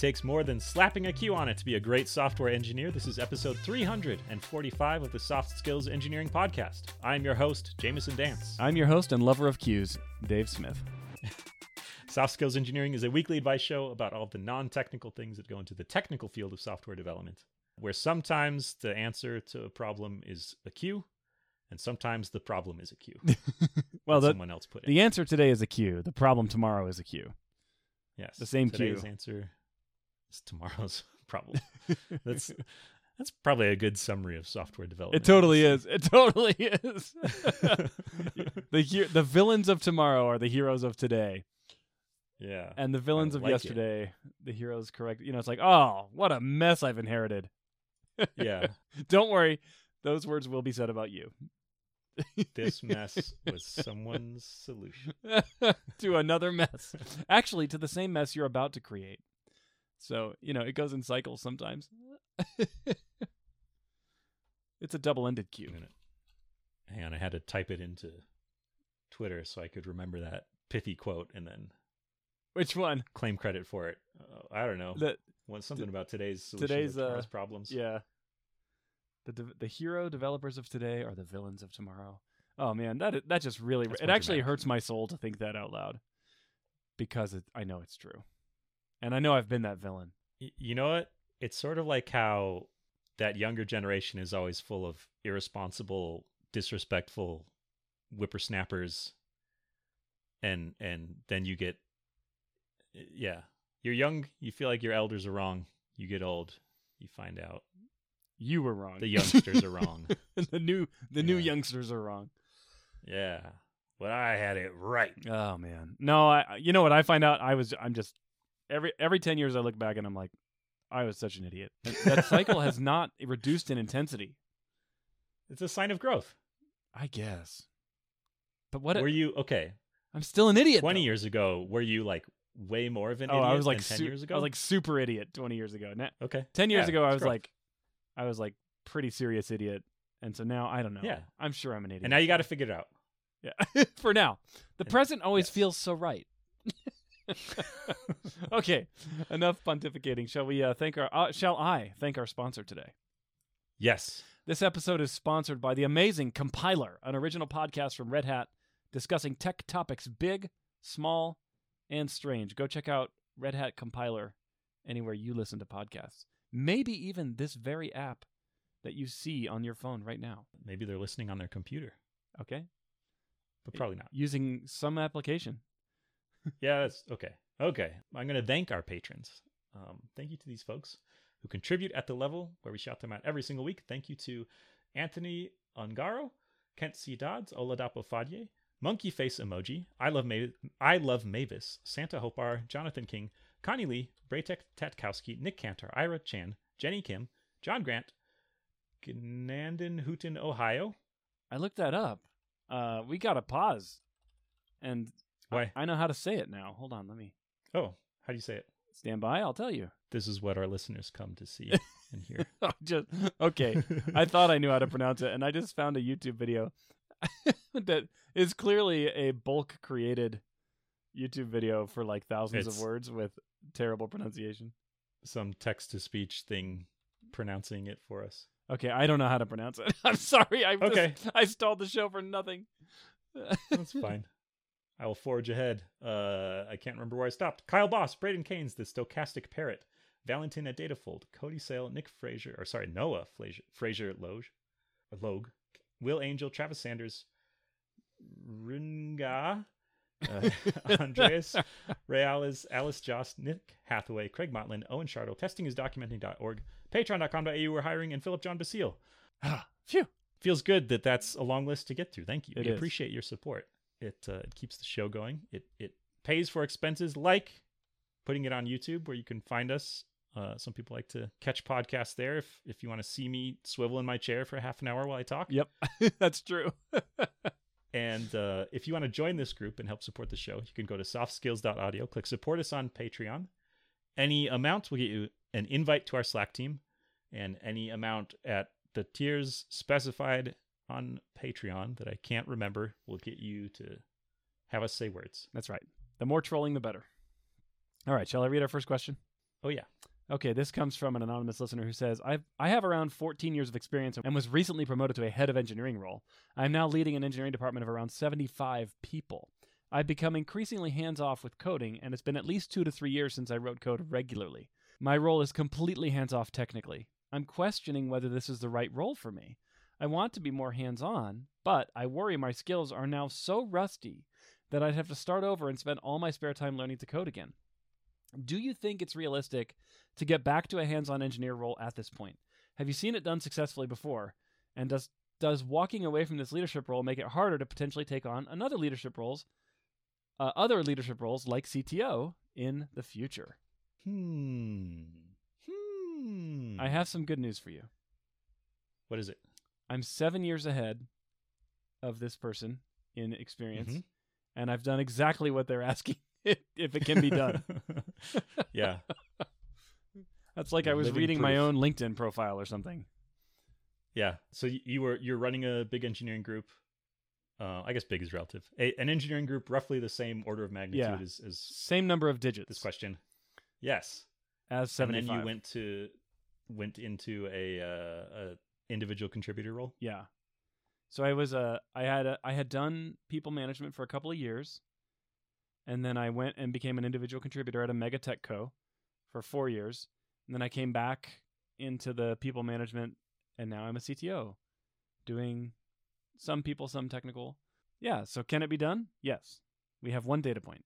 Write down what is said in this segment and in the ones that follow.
takes more than slapping a Q on it to be a great software engineer. This is episode 345 of the Soft Skills Engineering Podcast. I'm your host, Jamison Dance. I'm your host and lover of queues, Dave Smith. Soft Skills Engineering is a weekly advice show about all the non technical things that go into the technical field of software development, where sometimes the answer to a problem is a queue, and sometimes the problem is a Q. well, the, someone else put it. the answer today is a queue. The problem tomorrow is a queue. Yes, the same Today's Q. answer is tomorrow's problem. That's that's probably a good summary of software development. It totally is. It totally is. the he- the villains of tomorrow are the heroes of today, yeah. and the villains of like it. yesterday, the heroes correct. You know, it's like, oh, what a mess I've inherited. Yeah. Don't worry, those words will be said about you. This mess was someone's solution. to another mess. Actually, to the same mess you're about to create. So, you know, it goes in cycles sometimes. it's a double ended queue. I'm Hang on, I had to type it into Twitter so I could remember that pithy quote and then Which one? claim credit for it. Uh, I don't know. The, What something about today's today's, uh, problems. yeah. The, de- the hero developers of today are the villains of tomorrow. Oh man, that that just really That's it actually dramatic. hurts my soul to think that out loud because it, I know it's true, and I know I've been that villain. Y- You know what? It's sort of like how that younger generation is always full of irresponsible, disrespectful whippersnappers, and and then you get, yeah, you're young. You feel like your elders are wrong. You get old. You find out You were wrong. the youngsters are wrong. the new the new youngsters are wrong. Yeah, but I had it right. Oh man, no. I- You know what? I find out I was. I'm just every every ten years I look back and I'm like, I was such an idiot. That, cycle has not reduced in intensity. It's a sign of growth. I guess. But what? were you okay? I'm still an idiot. Twenty though. years ago, were you like way more of an Oh, idiot I was like ten su- years ago? I was like super idiot twenty years ago. Na- okay, ten years Yeah, ago, I was growth. like, I was like pretty serious idiot, and so now I don't know. Yeah. I'm sure I'm an idiot. and now you got to figure it out. Yeah, for now. The present always yes. feels so right. okay, enough pontificating. Shall we uh, thank our? Uh, shall I thank our sponsor today? Yes. This episode is sponsored by the amazing Compiler, an original podcast from Red Hat discussing tech topics big, small, and strange. Go check out Red Hat Compiler anywhere you listen to podcasts. Maybe even this very app that you see on your phone right now. Maybe they're listening on their computer, Okay, but probably not. using some application. Yeah, that's okay. Okay. I'm going to thank our patrons. Um, thank you to these folks who contribute at the level where we shout them out every single week. Thank you to Anthony Ungaro, Kent C. Dodds, Oladapo Fadye, Monkey Face Emoji, I Love, Mav- I Love Mavis, Santa Hopar, Jonathan King, Connie Lee, Braytek Tatkowski, Nick Cantor, Ira Chan, Jenny Kim, John Grant, Gnandon Hooten, Ohio. I looked that up. Uh, we got to pause, and Why? I know how to say it now. Hold on, let me Oh, how do you say it? stand by. I'll tell you. This is what our listeners come to see and hear. Just okay. I thought I knew how to pronounce it, and I just found a YouTube video that is clearly a bulk created YouTube video for like thousands It's- of words with terrible pronunciation. some text to speech thing pronouncing it for us. Okay, I don't know how to pronounce it. I'm sorry. I just- Okay. I stalled the show for nothing. That's fine. I will forge ahead. Uh, I can't remember where I stopped. Kyle Boss, Braden Keynes, The Stochastic Parrot, Valentin at Datafold, Cody Sale, Nick Frazier, or sorry, Noah Frazier, Frazier Loge, or Will Angel, Travis Sanders, Ringa, uh, Andreas Reales, Alice Joss, Nick Hathaway, Craig Motlin, Owen Shartle, testingisdocumenting.org, patreon.com.au, we're hiring, and Philip John Basile. Phew. Feels good that that's a long list to get through. Thank you. It we is. appreciate your support. It uh, it keeps the show going. It it pays for expenses like putting it on YouTube where you can find us. Uh, some people like to catch podcasts there. If if you want to see me swivel in my chair for half an hour while I talk, Yep, that's true. and uh, if you want to join this group and help support the show, you can go to softskills.audio, click support us on Patreon. Any amount will get you an invite to our Slack team, and any amount at the tiers specified on Patreon that I can't remember will get you to have us say words. That's right. The more trolling, the better. All right, shall I read our first question? Oh yeah. Okay, this comes from an anonymous listener who says, I've, I have around 14 years of experience and was recently promoted to a head of engineering role. I am now leading an engineering department of around 75 people. I've become increasingly hands off with coding, and it's been at least two to three years since I wrote code regularly. My role is completely hands off technically. I'm questioning whether this is the right role for me. I want to be more hands on, but I worry my skills are now so rusty that I'd have to start over and spend all my spare time learning to code again. Do you think it's realistic to get back to a hands-on engineer role at this point? Have you seen it done successfully before? And does does walking away from this leadership role make it harder to potentially take on another leadership roles, uh, other leadership roles like CTO in the future? Hmm. Hmm. I have some good news for you. What is it? I'm seven years ahead of this person in experience, Mhm. and I've done exactly what they're asking if it can be done. yeah. That's like I was reading my own LinkedIn profile or something. Yeah. So you were you're running a big engineering group. Uh, I guess big is relative. A, an engineering group, roughly the same order of magnitude Yeah. as, as Same number of digits this question. Yes. as seven. And then you went to went into a, uh, a individual contributor role. Yeah. So I was uh I had a, I had done people management for a couple of years, and then I went and became an individual contributor at a mega tech co for four years, and then I came back into the people management, and now I'm a CTO, doing some people, some technical. Yeah. So can it be done? Yes. We have one data point.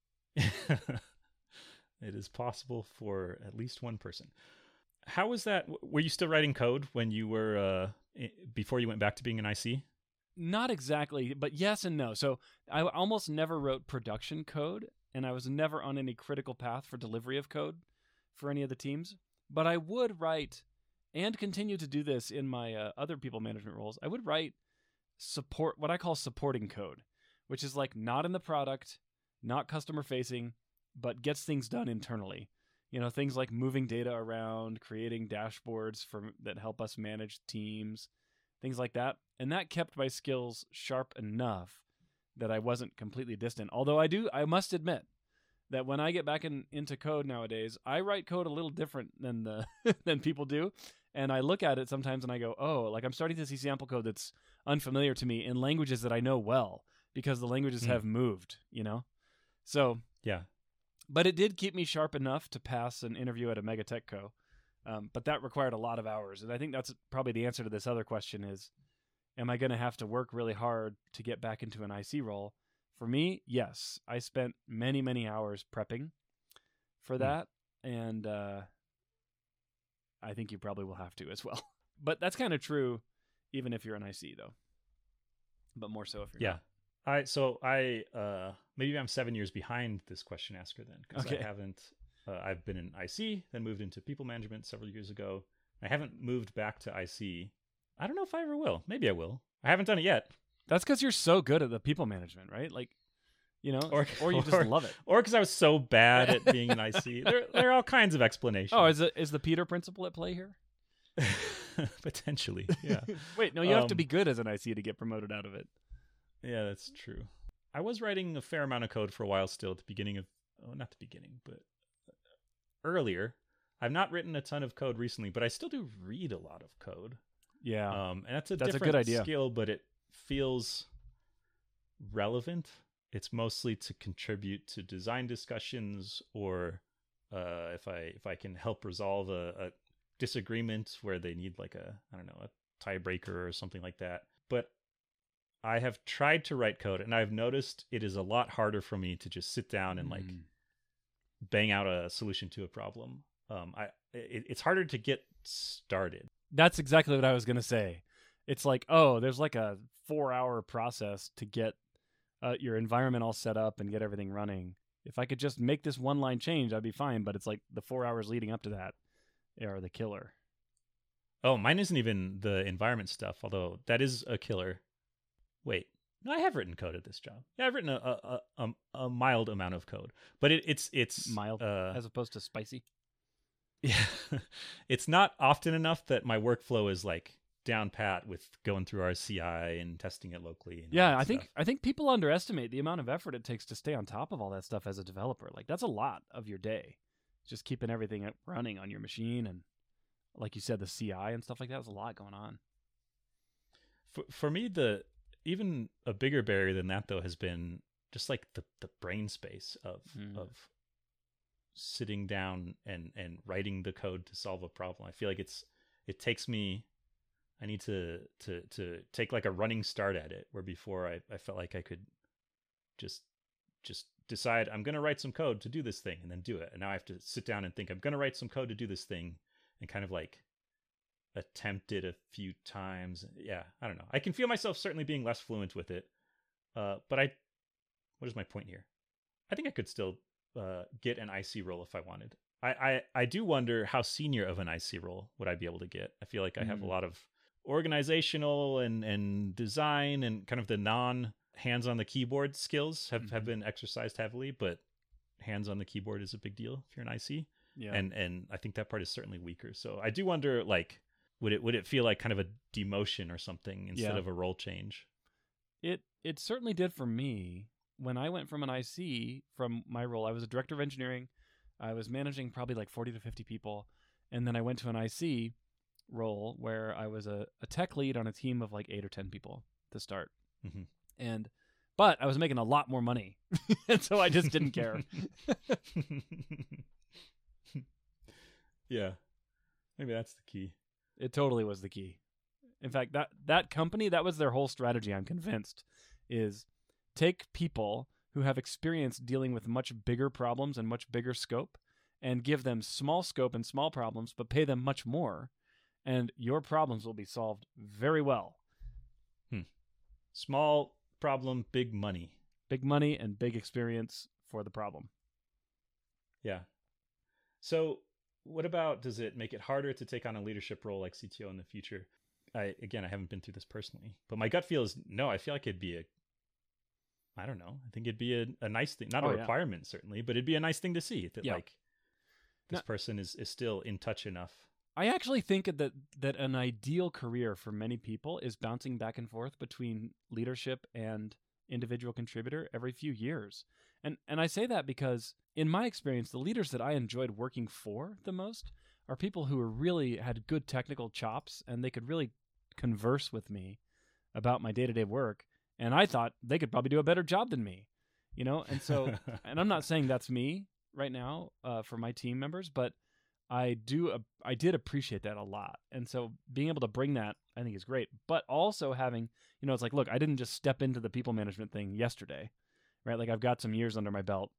it is possible for at least one person. How was that? Were you still writing code when you were uh, before you went back to being an IC? Not exactly, but yes and no. So I almost never wrote production code, and I was never on any critical path for delivery of code for any of the teams. But I would write and continue to do this in my uh, other people management roles. I would write support, what I call supporting code, which is like not in the product, not customer facing, but gets things done internally. You know, things like moving data around, creating dashboards for that help us manage teams, things like that. And that kept my skills sharp enough that I wasn't completely distant. Although I do, I must admit that when I get back in, into code nowadays, I write code a little different than the than people do, and I look at it sometimes and I go, oh, like I'm starting to see sample code that's unfamiliar to me in languages that I know well because the languages Hmm. have moved, you know. So Yeah. But it did keep me sharp enough to pass an interview at a mega tech co um, but that required a lot of hours and i think that's probably the answer to this other question is am i going to have to work really hard to get back into an ic role for me yes i spent many many hours prepping for Hmm. that and uh, i think you probably will have to as well but that's kind of true even if you're an ic though but more so if you're Yeah. not. I so I uh maybe I'm seven years behind this question asker then because Okay. I haven't uh, I've been in IC then moved into people management several years ago. I haven't moved back to IC. I don't know if I ever will. Maybe I will. I haven't done it yet. that's because you're so good at the people management right like you know Or- or you just or- love it Or because I was so bad at being an IC. There, there are all kinds of explanations. Oh, is it is the Peter principle at play here? potentially. Yeah. Wait, no, you have to Um, be good as an IC to get promoted out of it. Yeah, that's true. I was writing a fair amount of code for a while still at the beginning of, oh, not the beginning, but earlier. I've not written a ton of code recently, but I still do read a lot of code. Yeah. Um, and that's a That's a good different idea. skill, but it feels relevant. It's mostly to contribute to design discussions, or uh, if I if I can help resolve a, a disagreement where they need like a I don't know a tiebreaker or something like that. But I have tried to write code, and I've noticed it is a lot harder for me to just sit down and like Mm. bang out a solution to a problem. Um, I it, it's harder to get started. That's exactly what I was gonna say. It's like, oh, there's like a four-hour process to get uh, your environment all set up and get everything running. If I could just make this one-line change, I'd be fine. But it's like the four hours leading up to that are the killer. Oh, mine isn't even the environment stuff, although that is a killer. Wait, no, I have written code at this job. Yeah, I've written a a, a, a- mild amount of code, but it, it's it's Mild, Uh, as opposed to spicy. yeah, it's not often enough that my workflow is like down pat with going through our CI and testing it locally. and Yeah, I think stuff. I think people underestimate the amount of effort it takes to stay on top of all that stuff as a developer. Like that's a lot of your day, just keeping everything running on your machine and like you said the CI and stuff like that. There's a lot going on. For for me, the even a bigger barrier than that though has been just like the the brain space of Mm. of sitting down and and writing the code to solve a problem. I feel like it's it takes me I need to to to take like a running start at it where before I, I felt like I could just just decide I'm gonna write some code to do this thing and then do it. And now I have to sit down and think I'm gonna write some code to do this thing and kind of like attempt it a few times. Yeah, I don't know. I can feel myself certainly being less fluent with it. Uh, but I what is my point here? I think I could still uh, get an IC role if I wanted. I, I, I do wonder how senior of an IC role would I be able to get. I feel like I have a Mm. lot of organizational and, and design and kind of the non hands on the keyboard skills have, have Mhm. been exercised heavily, but hands on the keyboard is a big deal if you're an IC. Yeah. And and I think that part is certainly weaker. So I do wonder like would it would it feel like kind of a demotion or something instead Yeah. of a role change? It it certainly did for me when I went from an IC from my role. I was a director of engineering. I was managing probably like 40 to 50 people, and then I went to an IC role where I was a, a tech lead on a team of like eight or 10 people to start. Mhm. And but I was making a lot more money, and so I just didn't care. yeah. Maybe that's the key. It totally was the key. In fact, that that company, that was their whole strategy, I'm convinced, is take people who have experience dealing with much bigger problems and much bigger scope and give them small scope and small problems but pay them much more and your problems will be solved very well. Hmm. Small problem, big money. Big money and big experience for the problem. Yeah. So, what about does it make it harder to take on a leadership role like CTO in the future? I again, I haven't been through this personally, but my gut feel is no. I feel like it'd be a, I don't know. I think it'd be a, a nice thing, not Oh, a yeah. requirement certainly, but it'd be a nice thing to see that Yeah. like this No- person is is still in touch enough. I actually think that that an ideal career for many people is bouncing back and forth between leadership and individual contributor every few years. And and I say that because in my experience the leaders that I enjoyed working for the most are people who were really had good technical chops and they could really converse with me about my day-to-day work and I thought they could probably do a better job than me. You know? And so and I'm not saying that's me right now uh, for my team members, but I do ap- I did appreciate that a lot, and so being able to bring that I think is great. But also having you know it's like look I didn't just step into the people management thing yesterday, right? Like I've got some years under my belt,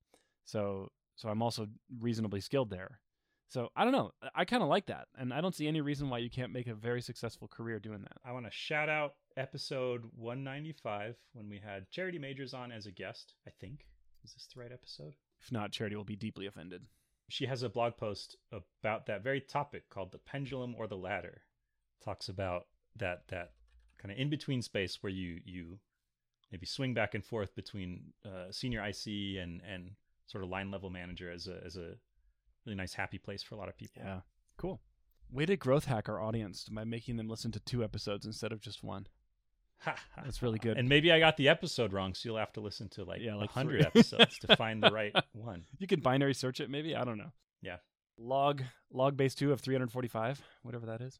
so so I'm also reasonably skilled there. So I don't know I kind of like that, and I don't see any reason why you can't make a very successful career doing that. I want to shout out episode 195 when we had Charity Majors on as a guest. I think is this the right episode? If not, Charity will be deeply offended. she has a blog post about that very topic called the pendulum or the ladder talks about that that kind of in between space where you you maybe swing back and forth between uh, senior ic and and sort of line level manager as a as a really nice happy place for a lot of people Yeah, cool. Way to growth hack our audience by making them listen to two episodes instead of just one. Ha, ha, That's really good. and maybe i got the episode wrong so you'll have to listen to like Yeah, like 100 episodes to find the right one You can binary search it, maybe. I don't know. Yeah. Log log base two of 345, whatever that is.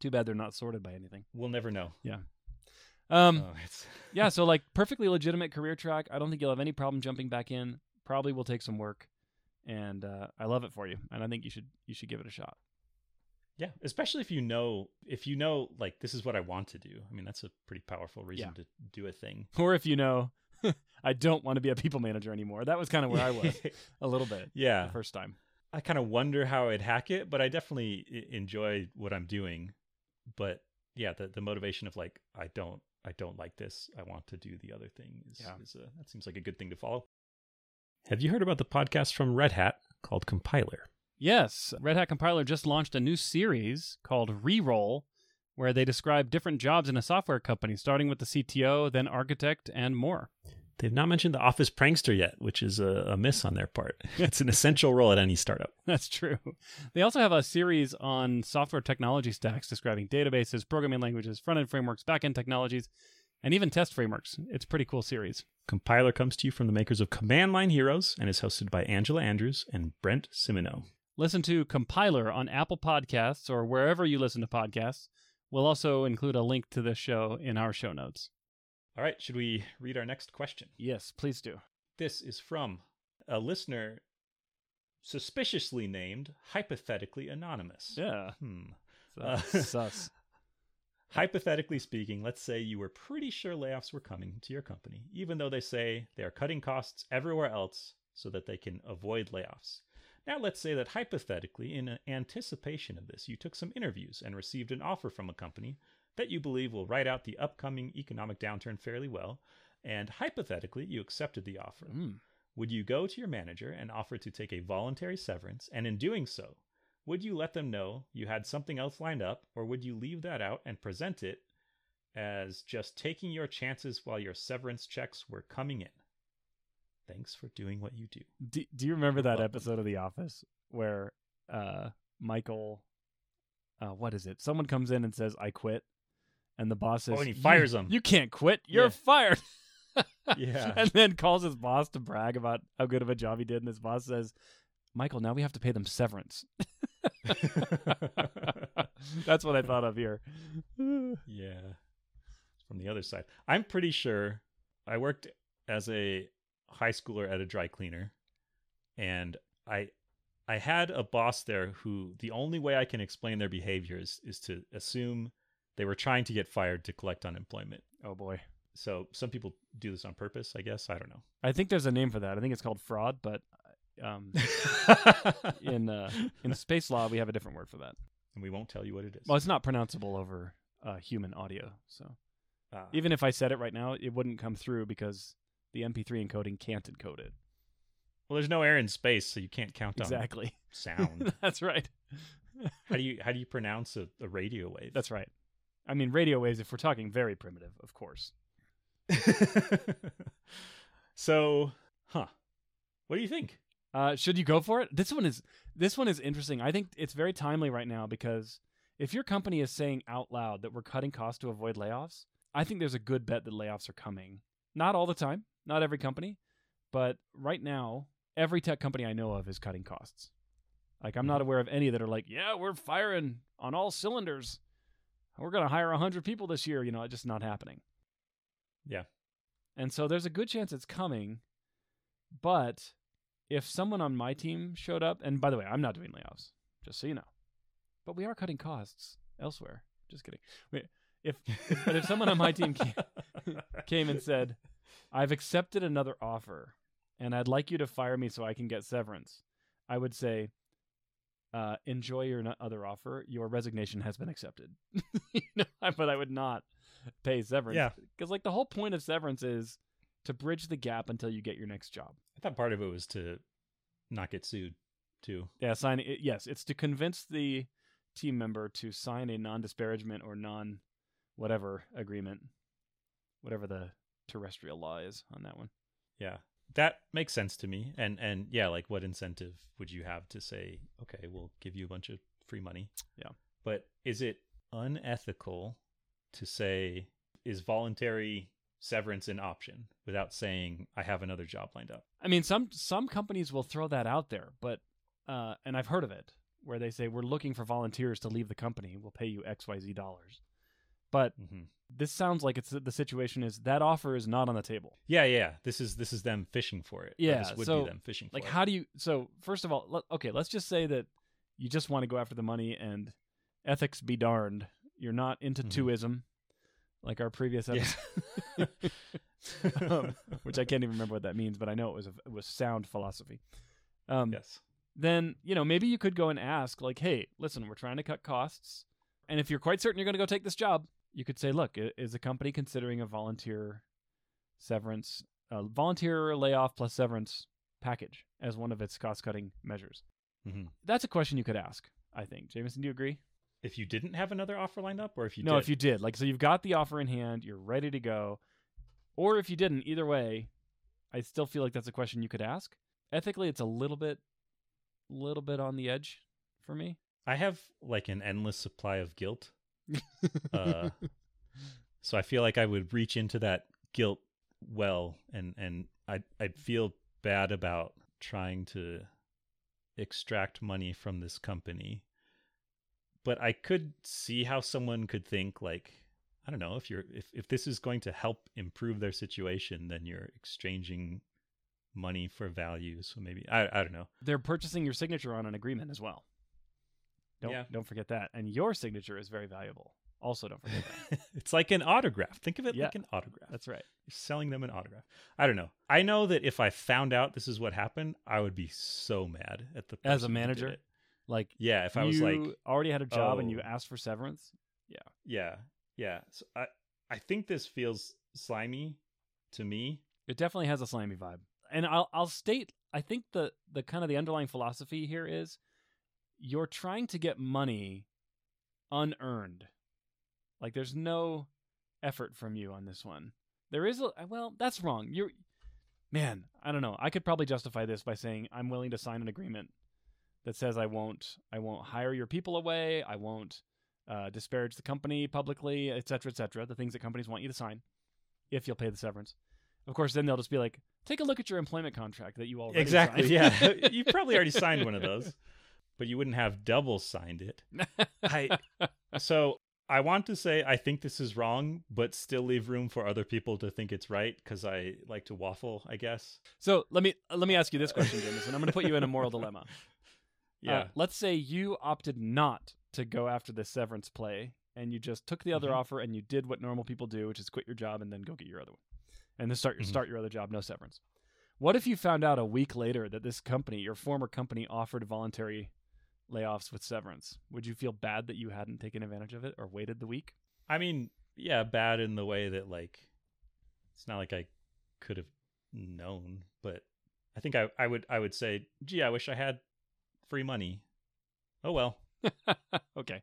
Too bad they're not sorted by anything. we'll never know Um, Oh, yeah. So like perfectly legitimate career track. I don't think you'll have any problem jumping back in. Probably will take some work, and uh, I love it for you. And I think you should you should give it a shot. Yeah, especially if you know if you know like this is what I want to do. I mean, that's a pretty powerful reason Yeah. to do a thing. Or if you know, I don't want to be a people manager anymore. That was kind of where I was a little bit yeah, the first time. I kind of wonder how I'd hack it, but I definitely enjoy what I'm doing. But yeah, the the motivation of like I don't I don't like this. I want to do the other thing is, Yeah. is a, that seems like a good thing to follow. Have you heard about the podcast from Red Hat called Compiler? Yes, Red Hat Compiler just launched a new series called Reroll, where they describe different jobs in a software company, starting with the CTO, then architect, and more. They've not mentioned the Office Prankster yet, which is a, a miss on their part. it's an essential role at any startup. That's true. They also have a series on software technology stacks describing databases, programming languages, front end frameworks, back end technologies, and even test frameworks. It's a pretty cool series. Compiler comes to you from the makers of Command Line Heroes and is hosted by Angela Andrews and Brent Simoneaux. Listen to Compiler on Apple Podcasts or wherever you listen to podcasts. We'll also include a link to this show in our show notes. All right, should we read our next question? Yes, please do. This is from a listener suspiciously named Hypothetically Anonymous. Yeah. Hmm. Uh, sus. Hypothetically speaking, let's say you were pretty sure layoffs were coming to your company, even though they say they are cutting costs everywhere else so that they can avoid layoffs. Now, let's say that hypothetically, in anticipation of this, you took some interviews and received an offer from a company that you believe will ride out the upcoming economic downturn fairly well, and hypothetically, you accepted the offer. Mm. Would you go to your manager and offer to take a voluntary severance, and in doing so, would you let them know you had something else lined up, or would you leave that out and present it as just taking your chances while your severance checks were coming in? Thanks for doing what you do. Do, do you remember that episode of The Office where uh, Michael, uh, what is it? Someone comes in and says, I quit. And the boss says, Oh, and he fires him. You can't quit. You're Yeah. fired. Yeah. and then calls his boss to brag about how good of a job he did. And his boss says, Michael, now we have to pay them severance. That's what I thought of here. yeah. From the other side. I'm pretty sure I worked as a high schooler at a dry cleaner and I I had a boss there who the only way I can explain their behaviors is to assume they were trying to get fired to collect unemployment. Oh boy. So some people do this on purpose, I guess. I don't know. I think there's a name for that. I think it's called fraud, but um, in uh, in space law, we have a different word for that. and we won't tell you what it is. Well, it's not pronounceable over uh, human audio. So Ah. even if I said it right now, it wouldn't come through because the MP3 encoding can't encode it. well, there's no air in space, so you can't count Exactly. on sound. That's right. how do you how do you pronounce a, a radio wave? That's right. I mean, radio waves. If we're talking very primitive, of course. so, huh? What do you think? Uh, should you go for it? This one is this one is interesting. I think it's very timely right now because if your company is saying out loud that we're cutting costs to avoid layoffs, I think there's a good bet that layoffs are coming. Not all the time, not every company, but right now, every tech company I know of is cutting costs. Like I'm not aware of any that are like, yeah, we're firing on all cylinders. We're going to hire 100 people this year, you know, it's just not happening. Yeah. And so there's a good chance it's coming, but if someone on my team showed up, and by the way, I'm not doing layoffs, just so you know, but we are cutting costs elsewhere. Just kidding. Wait, if but if someone on my team came, came and said, "I've accepted another offer, and I'd like you to fire me so I can get severance," I would say, uh, "Enjoy your other offer. Your resignation has been accepted." you know, but I would not pay severance. Yeah. because like the whole point of severance is to bridge the gap until you get your next job. I thought part of it was to not get sued, too. Yeah, sign it. Yes, it's to convince the team member to sign a non-disparagement or non whatever agreement, whatever the terrestrial law is on that one. Yeah, that makes sense to me. And and yeah, like what incentive would you have to say, okay, we'll give you a bunch of free money? Yeah. But is it unethical to say is voluntary severance an option without saying I have another job lined up? I mean, some some companies will throw that out there, but uh, and I've heard of it where they say we're looking for volunteers to leave the company. We'll pay you X Y Z dollars. But Mm-hmm. this sounds like it's the situation is that offer is not on the table. Yeah, yeah. This is this is them fishing for it. Or Yeah, this would so, be them fishing Like, for how do you? So first of all, let, okay, let's just say that you just want to go after the money and ethics be darned. You're not into Mhm. twoism, like our previous Yeah. episode, um, which I can't even remember what that means, but I know it was a, it was sound philosophy. Um, yes. Then you know maybe you could go and ask like, hey, listen, we're trying to cut costs, and if you're quite certain you're going to go take this job, you could say, look, is the company considering a volunteer severance, a volunteer layoff plus severance package as one of its cost cutting measures? hmm That's a question you could ask. I think, Jamison, do you agree? If you didn't have another offer lined up, or if you no, did? if you did, like, so you've got the offer in hand, you're ready to go, or if you didn't, either way, I still feel like that's a question you could ask. Ethically, it's a little bit, little bit on the edge for me. I have like an endless supply of guilt. Uh, So I feel like I would reach into that guilt well and and I'd I'd feel bad about trying to extract money from this company. But I could see how someone could think like I don't know if you're if, if this is going to help improve their situation, then you're exchanging money for value. So maybe I I don't know. They're purchasing your signature on an agreement as well. Don't Yeah. don't forget that. And your signature is very valuable. Also, don't forget that. it's like an autograph. Think of it Yeah. like an autograph. That's right. You're selling them an autograph. I don't know. I know that if I found out this is what happened, I would be so mad at the As a person who did manager? it. Like Yeah, if I was like, already had a job and you "Oh." asked for severance. Yeah, yeah, yeah. So I I think this feels slimy to me. It definitely has a slimy vibe. And I'll I'll state I think the the kind of the underlying philosophy here is you're trying to get money unearned. Like there's no effort from you on this one. There is a well, that's wrong. You're man, I don't know. I could probably justify this by saying I'm willing to sign an agreement that says I won't I won't hire your people away, I won't uh, disparage the company publicly, et cetera, et cetera. The things that companies want you to sign if you'll pay the severance. Of course, then they'll just be like, take a look at your employment contract that you already Exactly. signed." Yeah, you probably already signed one of those, but you wouldn't have double signed it. I so I want to say I think this is wrong, but still leave room for other people to think it's right because I like to waffle. I guess. so let me let me ask you this question, Jamison. I'm going to put you in a moral dilemma. Yeah. Uh, let's say you opted not to go after the severance play, and you just took the other Mhm. offer and you did what normal people do, which is quit your job and then go get your other one, and then start your Mhm. start your other job, no severance. What if you found out a week later that this company, your former company, offered voluntary layoffs with severance? Would you feel bad that you hadn't taken advantage of it or waited the week? I mean, yeah, bad in the way that like it's not like I could have known, but I think I, I would I would say, gee, I wish I had free money. Oh well. okay.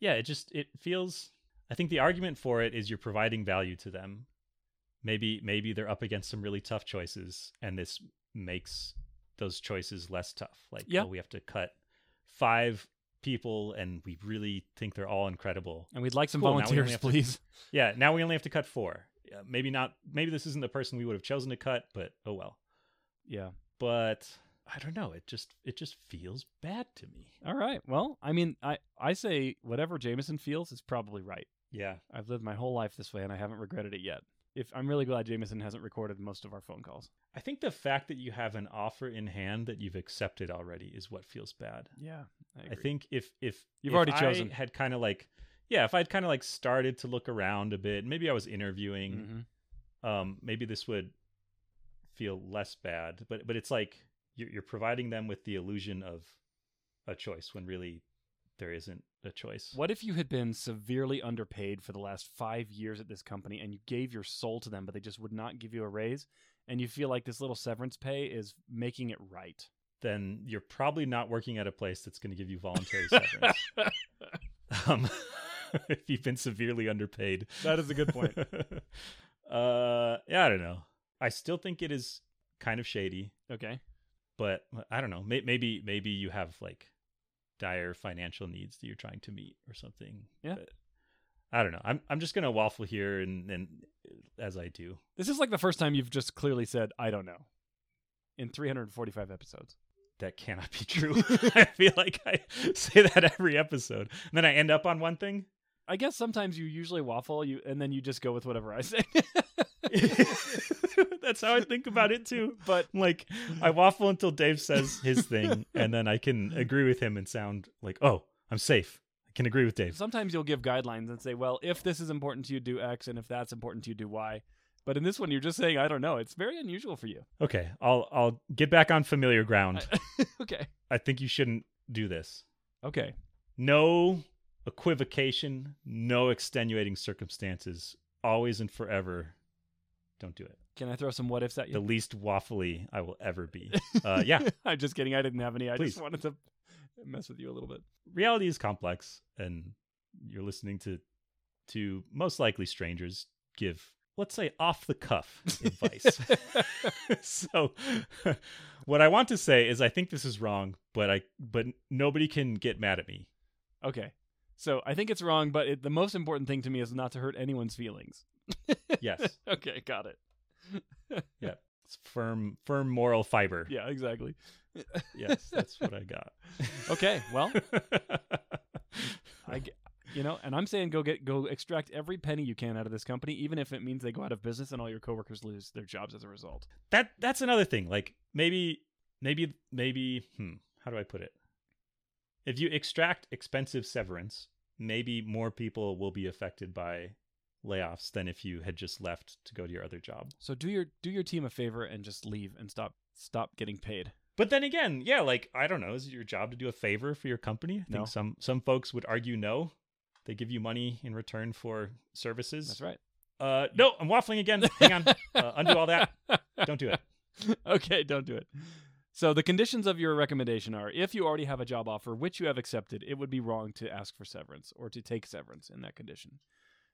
Yeah, it just it feels I think the argument for it is you're providing value to them. Maybe maybe they're up against some really tough choices and this makes those choices less tough. Like, Yeah. oh, we have to cut five people and we really think they're all incredible. And we'd like some Cool, now we only volunteers, have to- please. Yeah, now we only have to cut four. Yeah, maybe not. Maybe this isn't the person we would have chosen to cut, but oh well. Yeah. But I don't know. It just it just feels bad to me. All right. Well, I mean, I I say whatever Jamison feels is probably right. Yeah, I've lived my whole life this way, and I haven't regretted it yet. If I'm really glad Jamison hasn't recorded most of our phone calls. I think the fact that you have an offer in hand that you've accepted already is what feels bad. Yeah, I, I, think if if You've if already I chosen. had kind of like yeah, if I'd kind of like started to look around a bit, maybe I was interviewing, Mhm. um, maybe this would feel less bad. But but it's like you're, you're providing them with the illusion of a choice when really there isn't a choice. What if you had been severely underpaid for the last five years at this company, and you gave your soul to them, but they just would not give you a raise, and you feel like this little severance pay is making it right? Then you're probably not working at a place that's going to give you voluntary severance. um, if you've been severely underpaid. That is a good point. uh, yeah, I don't know. I still think it is kind of shady, okay. but I don't know. Maybe maybe you have like dire financial needs that you're trying to meet or something. Yeah. But I don't know. I'm I'm just gonna waffle here and and as I do. This is like the first time you've just clearly said, "I don't know," in 345 episodes. That cannot be true. I feel like I say that every episode, and then I end up on one thing. I guess sometimes you usually waffle, you and then you just go with whatever I say. That's how I think about it too. but Like I waffle until Dave says his thing, and then I can agree with him and sound like, oh, I'm safe. I can agree with Dave. sometimes you'll give guidelines and say, "Well, if this is important to you, do X, and if that's important to you, do Y." But in this one, you're just saying, "I don't know." It's very unusual for you. Okay, I'll I'll get back on familiar ground. okay. I think you shouldn't do this. Okay. No equivocation, no extenuating circumstances. Always and forever. Don't do it. Can I throw some what ifs at you? The least waffly I will ever be. Uh, yeah, I'm just kidding. I didn't have any. I Please. just wanted to mess with you a little bit. reality is complex, and you're listening to to most likely strangers give, let's say, off the cuff advice. so, what I want to say is, I think this is wrong, but I but nobody can get mad at me. okay. So I think it's wrong, but it, the most important thing to me is not to hurt anyone's feelings. Yes. okay, got it. Yeah. It's firm, firm moral fiber. Yeah, exactly. Yes, that's what I got. Okay, well, I, g- you know, and I'm saying go get go extract every penny you can out of this company, even if it means they go out of business and all your coworkers lose their jobs as a result. that that's another thing. Like maybe, maybe, maybe. Hmm. How do I put it? If you extract expensive severance, maybe more people will be affected by layoffs than if you had just left to go to your other job. So do your do your team a favor and just leave and stop stop getting paid. But then again, yeah, like I don't know, is it your job to do a favor for your company? I think No. some some folks would argue no. They give you money in return for services. That's right. Uh, no, I'm waffling again. Hang on, uh, undo all that. Don't do it. okay, don't do it. So the conditions of your recommendation are: if you already have a job offer which you have accepted, it would be wrong to ask for severance or to take severance in that condition.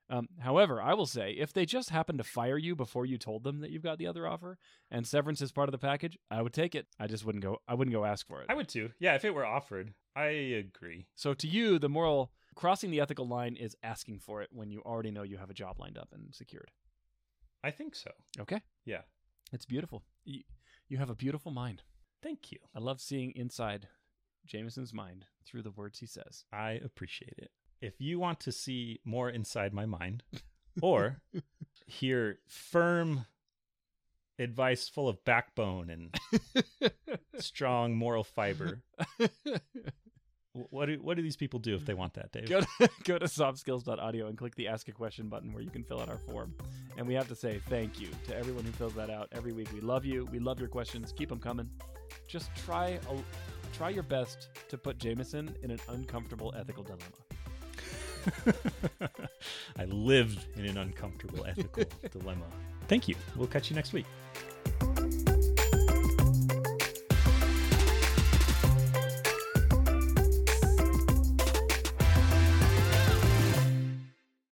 Um, however, I will say if they just happen to fire you before you told them that you've got the other offer and severance is part of the package, I would take it. I just wouldn't go. I wouldn't go ask for it. I would too. Yeah, if it were offered, I agree. So to you, the moral crossing the ethical line is asking for it when you already know you have a job lined up and secured. I think so. Okay, Yeah. it's beautiful. You, you have a beautiful mind. Thank you. I love seeing inside Jamison's mind through the words he says. I appreciate it. If you want to see more inside my mind or hear firm advice full of backbone and strong moral fiber, what do, what do these people do if they want that, Dave? go to, go to softskills.audio and click the ask a question button where you can fill out our form. And we have to say thank you to everyone who fills that out every week. We love you. We love your questions. Keep them coming. Just try a, try your best to put Jamison in an uncomfortable ethical dilemma. I lived in an uncomfortable ethical dilemma. Thank you. We'll catch you next week.